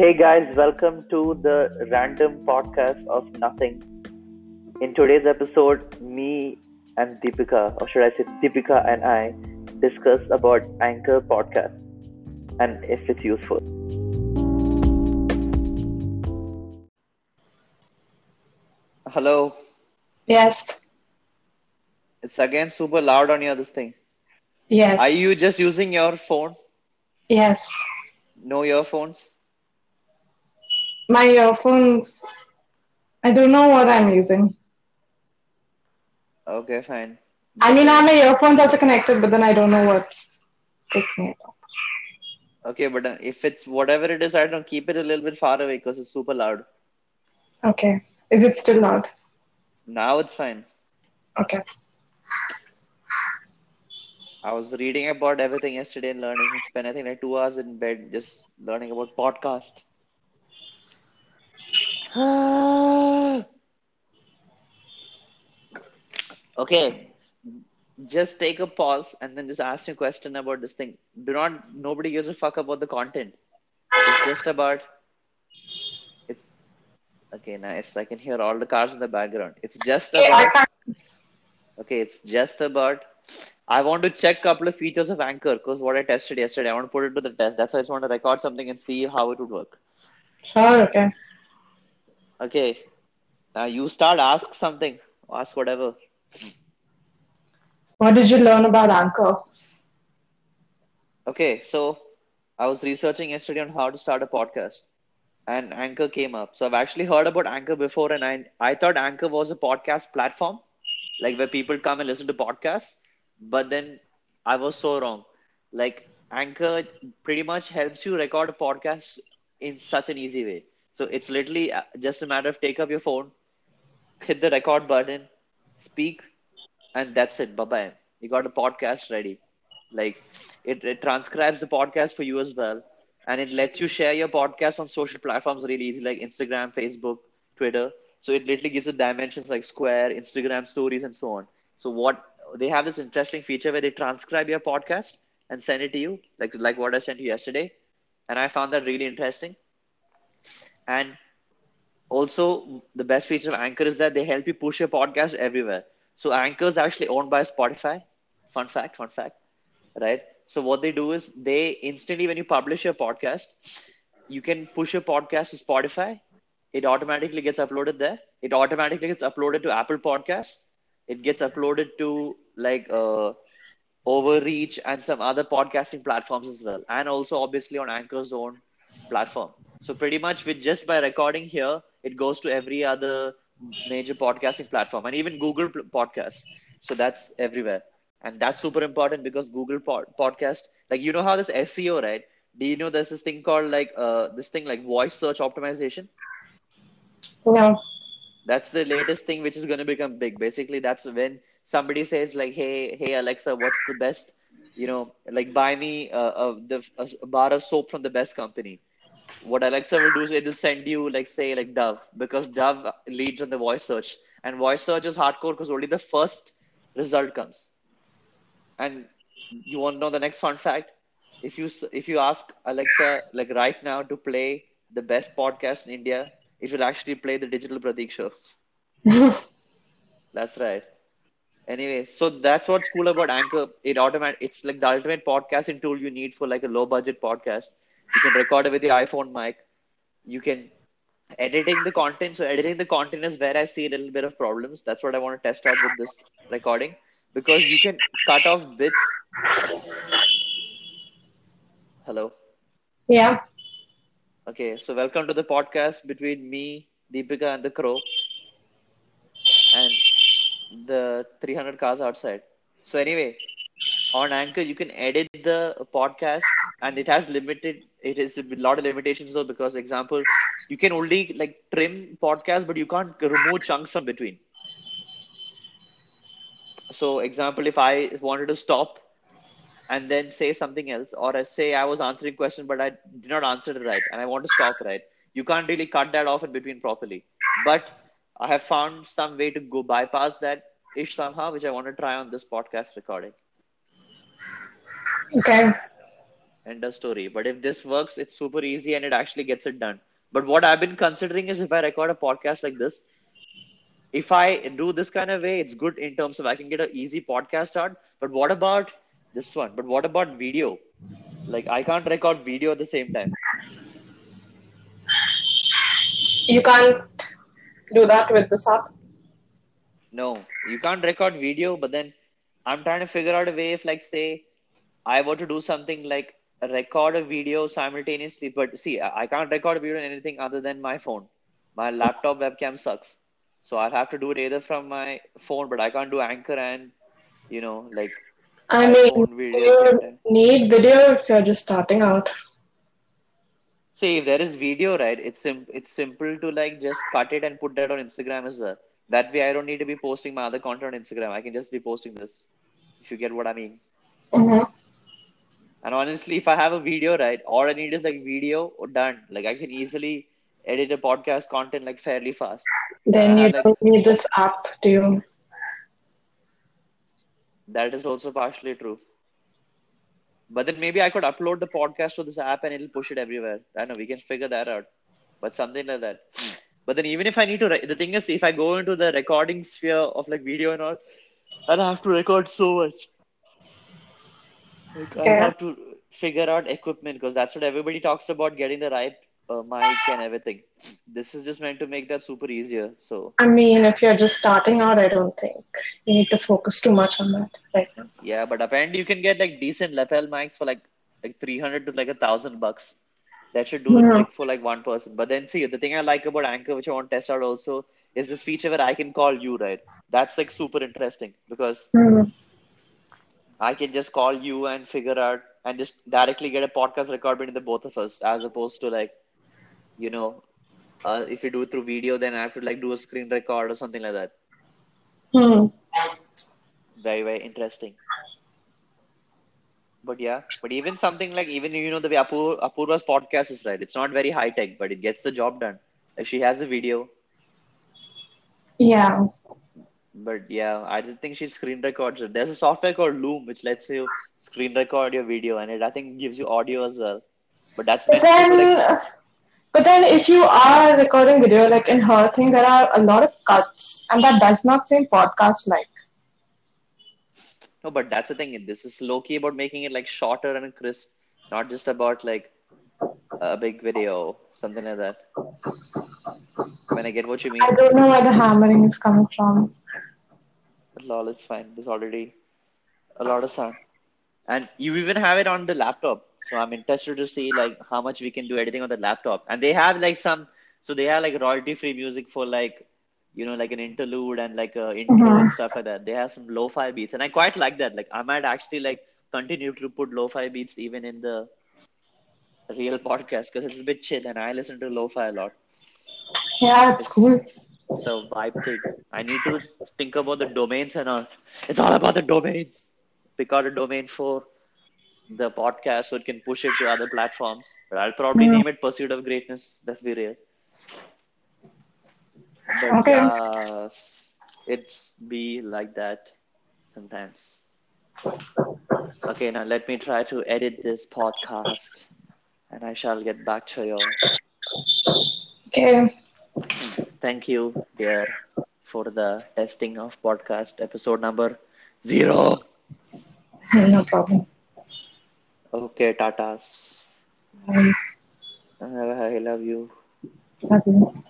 Hey guys, welcome to the random podcast of nothing. In today's episode, me and Deepika, or should I say Deepika and I, discuss about Anchor podcast and if it's useful. Hello. Yes. It's again super loud on your this thing. Yes. Are you just using your phone? Yes. No earphones? My earphones. I don't know what I'm using. Okay, fine. I mean, I have my earphones also connected, but then I don't know what's taking it off. Okay, but uh, if it's whatever it is, I don't keep it a little bit far away because it's super loud. Okay. Is it still loud? Now it's fine. Okay. I was reading about everything yesterday and learning. Spent I think like two hours in bed just learning about podcast. okay, just take a pause and then just ask me a question about this thing. Do not. Nobody gives a fuck about the content. It's just about. It's okay. Nice. I can hear all the cars in the background. It's just about. Okay, it's just about. I want to check a couple of features of Anchor because what I tested yesterday, I want to put it to the test. That's why I just want to record something and see how it would work. Sure, okay. Okay, now you start. Ask something. Ask whatever. What did you learn about Anchor? Okay, so I was researching yesterday on how to start a podcast, and Anchor came up. So I've actually heard about Anchor before, and I I thought Anchor was a podcast platform, like where people come and listen to podcasts. But then I was so wrong. Like Anchor pretty much helps you record a podcast in such an easy way. So it's literally uh, just a matter of take up your phone, hit the record button, speak, and that's it. Bye bye. You got a podcast ready. Like it, it transcribes the podcast for you as well, and it lets you share your podcast on social platforms really easy, like Instagram, Facebook, Twitter. So it literally gives it dimensions like Square, Instagram stories, and so on. So what they have this interesting feature where they transcribe your podcast and send it to you, like like what I sent you yesterday, and I found that really interesting. And also, the best feature of Anchor is that they help you push your podcast everywhere. So Anchor is actually owned by Spotify. Fun fact, fun fact, right? So what they do is they instantly, when you publish your podcast, you can push your podcast to Spotify. It automatically gets uploaded there. It automatically gets uploaded to Apple Podcasts. It gets uploaded to like uh, Overreach and some other podcasting platforms as well, and also obviously on Anchor's own platform. So pretty much with just by recording here, it goes to every other major podcasting platform and even Google Podcasts. So that's everywhere, and that's super important because Google pod- Podcast, like you know how this SEO, right? Do you know there's this thing called like uh this thing like voice search optimization? No. That's the latest thing which is going to become big. Basically, that's when somebody says like, "Hey, hey Alexa, what's the best?" You know, like buy me uh, uh, the a bar of soap from the best company. What Alexa will do is it will send you like say like Dove because Dove leads on the voice search, and voice search is hardcore because only the first result comes. And you want to know the next fun fact? If you if you ask Alexa like right now to play the best podcast in India, it will actually play the Digital Pratik show. That's right. Anyway, so that's what's cool about Anchor. It automatic. It's like the ultimate podcasting tool you need for like a low budget podcast. You can record it with your iPhone mic. You can editing the content. So editing the content is where I see a little bit of problems. That's what I want to test out with this recording because you can cut off bits. Hello. yeah. Okay, so welcome to the podcast between me, Deepika, and the crow, and the 300 cars outside. So anyway, on Anchor you can edit the podcast, and it has limited. It is a lot of limitations though, because example, you can only like trim podcast, but you can't remove chunks from between. So example, if I wanted to stop and then say something else, or I say I was answering question but I did not answer it right, and I want to stop right. You can't really cut that off in between properly. But I have found some way to go bypass that ish somehow, which I want to try on this podcast recording. Okay. End of story. But if this works, it's super easy and it actually gets it done. But what I've been considering is if I record a podcast like this, if I do this kind of way, it's good in terms of I can get an easy podcast out. But what about this one? But what about video? Like I can't record video at the same time. You can't do that with this app. No, you can't record video, but then I'm trying to figure out a way if like say I want to do something like record a video simultaneously, but see, I can't record a video on anything other than my phone. My laptop webcam sucks. So I'll have to do it either from my phone, but I can't do Anchor and you know, like I mean, video at the same you need video if you're just starting out. See, if there is video, right, it's sim it's simple to like just cut it and put that on Instagram as well. That way I don't need to be posting my other content on Instagram. I can just be posting this, if you get what I mean. hmm And honestly, if I have a video, right, all I need is like video or done. Like I can easily edit a podcast content like fairly fast. I Then you have like don't need this app, do you? that is also partially true. But then maybe I could upload the podcast to this app and it'll push it everywhere. I don't know, we can figure that out. But something like that. But then even if I need to, re- the thing is, if I go into the recording sphere of like video and all, I'll have to record so much. Like Yeah. have to figure out equipment because that's what everybody talks about, getting the right uh, mic and everything. This is just meant to make that super easier. So I mean, if you're just starting out, I don't think you need to focus too much on that right now. yeah, but apparently you can get like decent lapel mics for like like 300 to like a thousand bucks. That should do it like for like one person. But then see, the thing I like about Anchor, which I want to test out also, is this feature where I can call you, right? That's like super interesting because Hmm. I can just call you and figure out and just directly get a podcast record between the both of us, as opposed to like, you know, uh, if you do it through video, then I have to like do a screen record or something like that. Hmm. Very, very interesting. But yeah, but even something like even you know the way Apur, Apurva's podcast is right. It's not very high tech, but it gets the job done. Like she has a video, Yeah. But yeah, I don't think she screen records it. There's a software called Loom which lets you screen record your video, and it I think gives you audio as well. But that's But meant to be like then, but then if you are recording video, like in her thing, there are a lot of cuts, and that does not seem podcast-like. no, but that's the thing. This is low key about making it like shorter and crisp, not just about like a big video, something like that. When I get what you mean. I don't know where the hammering is coming from. But lol is fine. There's already a lot of sound. And you even have it on the laptop. So I'm interested to see like how much we can do editing on the laptop. And they have like some so they have like royalty free music for like you know like an interlude and like a intro Mhm. and stuff like that. They have some lo-fi beats. And I quite like that. Like I might actually like continue to put lo-fi beats even in the real podcast because it's a bit chill and I listen to lo-fi a lot. Yeah, it's cool. It's a vibe thing. I need to think about the domains and all. It's all about the domains. Pick out a domain for the podcast so it can push it to other platforms. But I'll probably Yeah. name it Pursuit of Greatness. Let's be real. But Okay. yeah, it's be like that sometimes. Okay, now let me try to edit this podcast and I shall get back to you. Okay. Thank you, dear, for the testing of podcast episode number zero. No problem. Okay, tatas. Um, I love you. love you.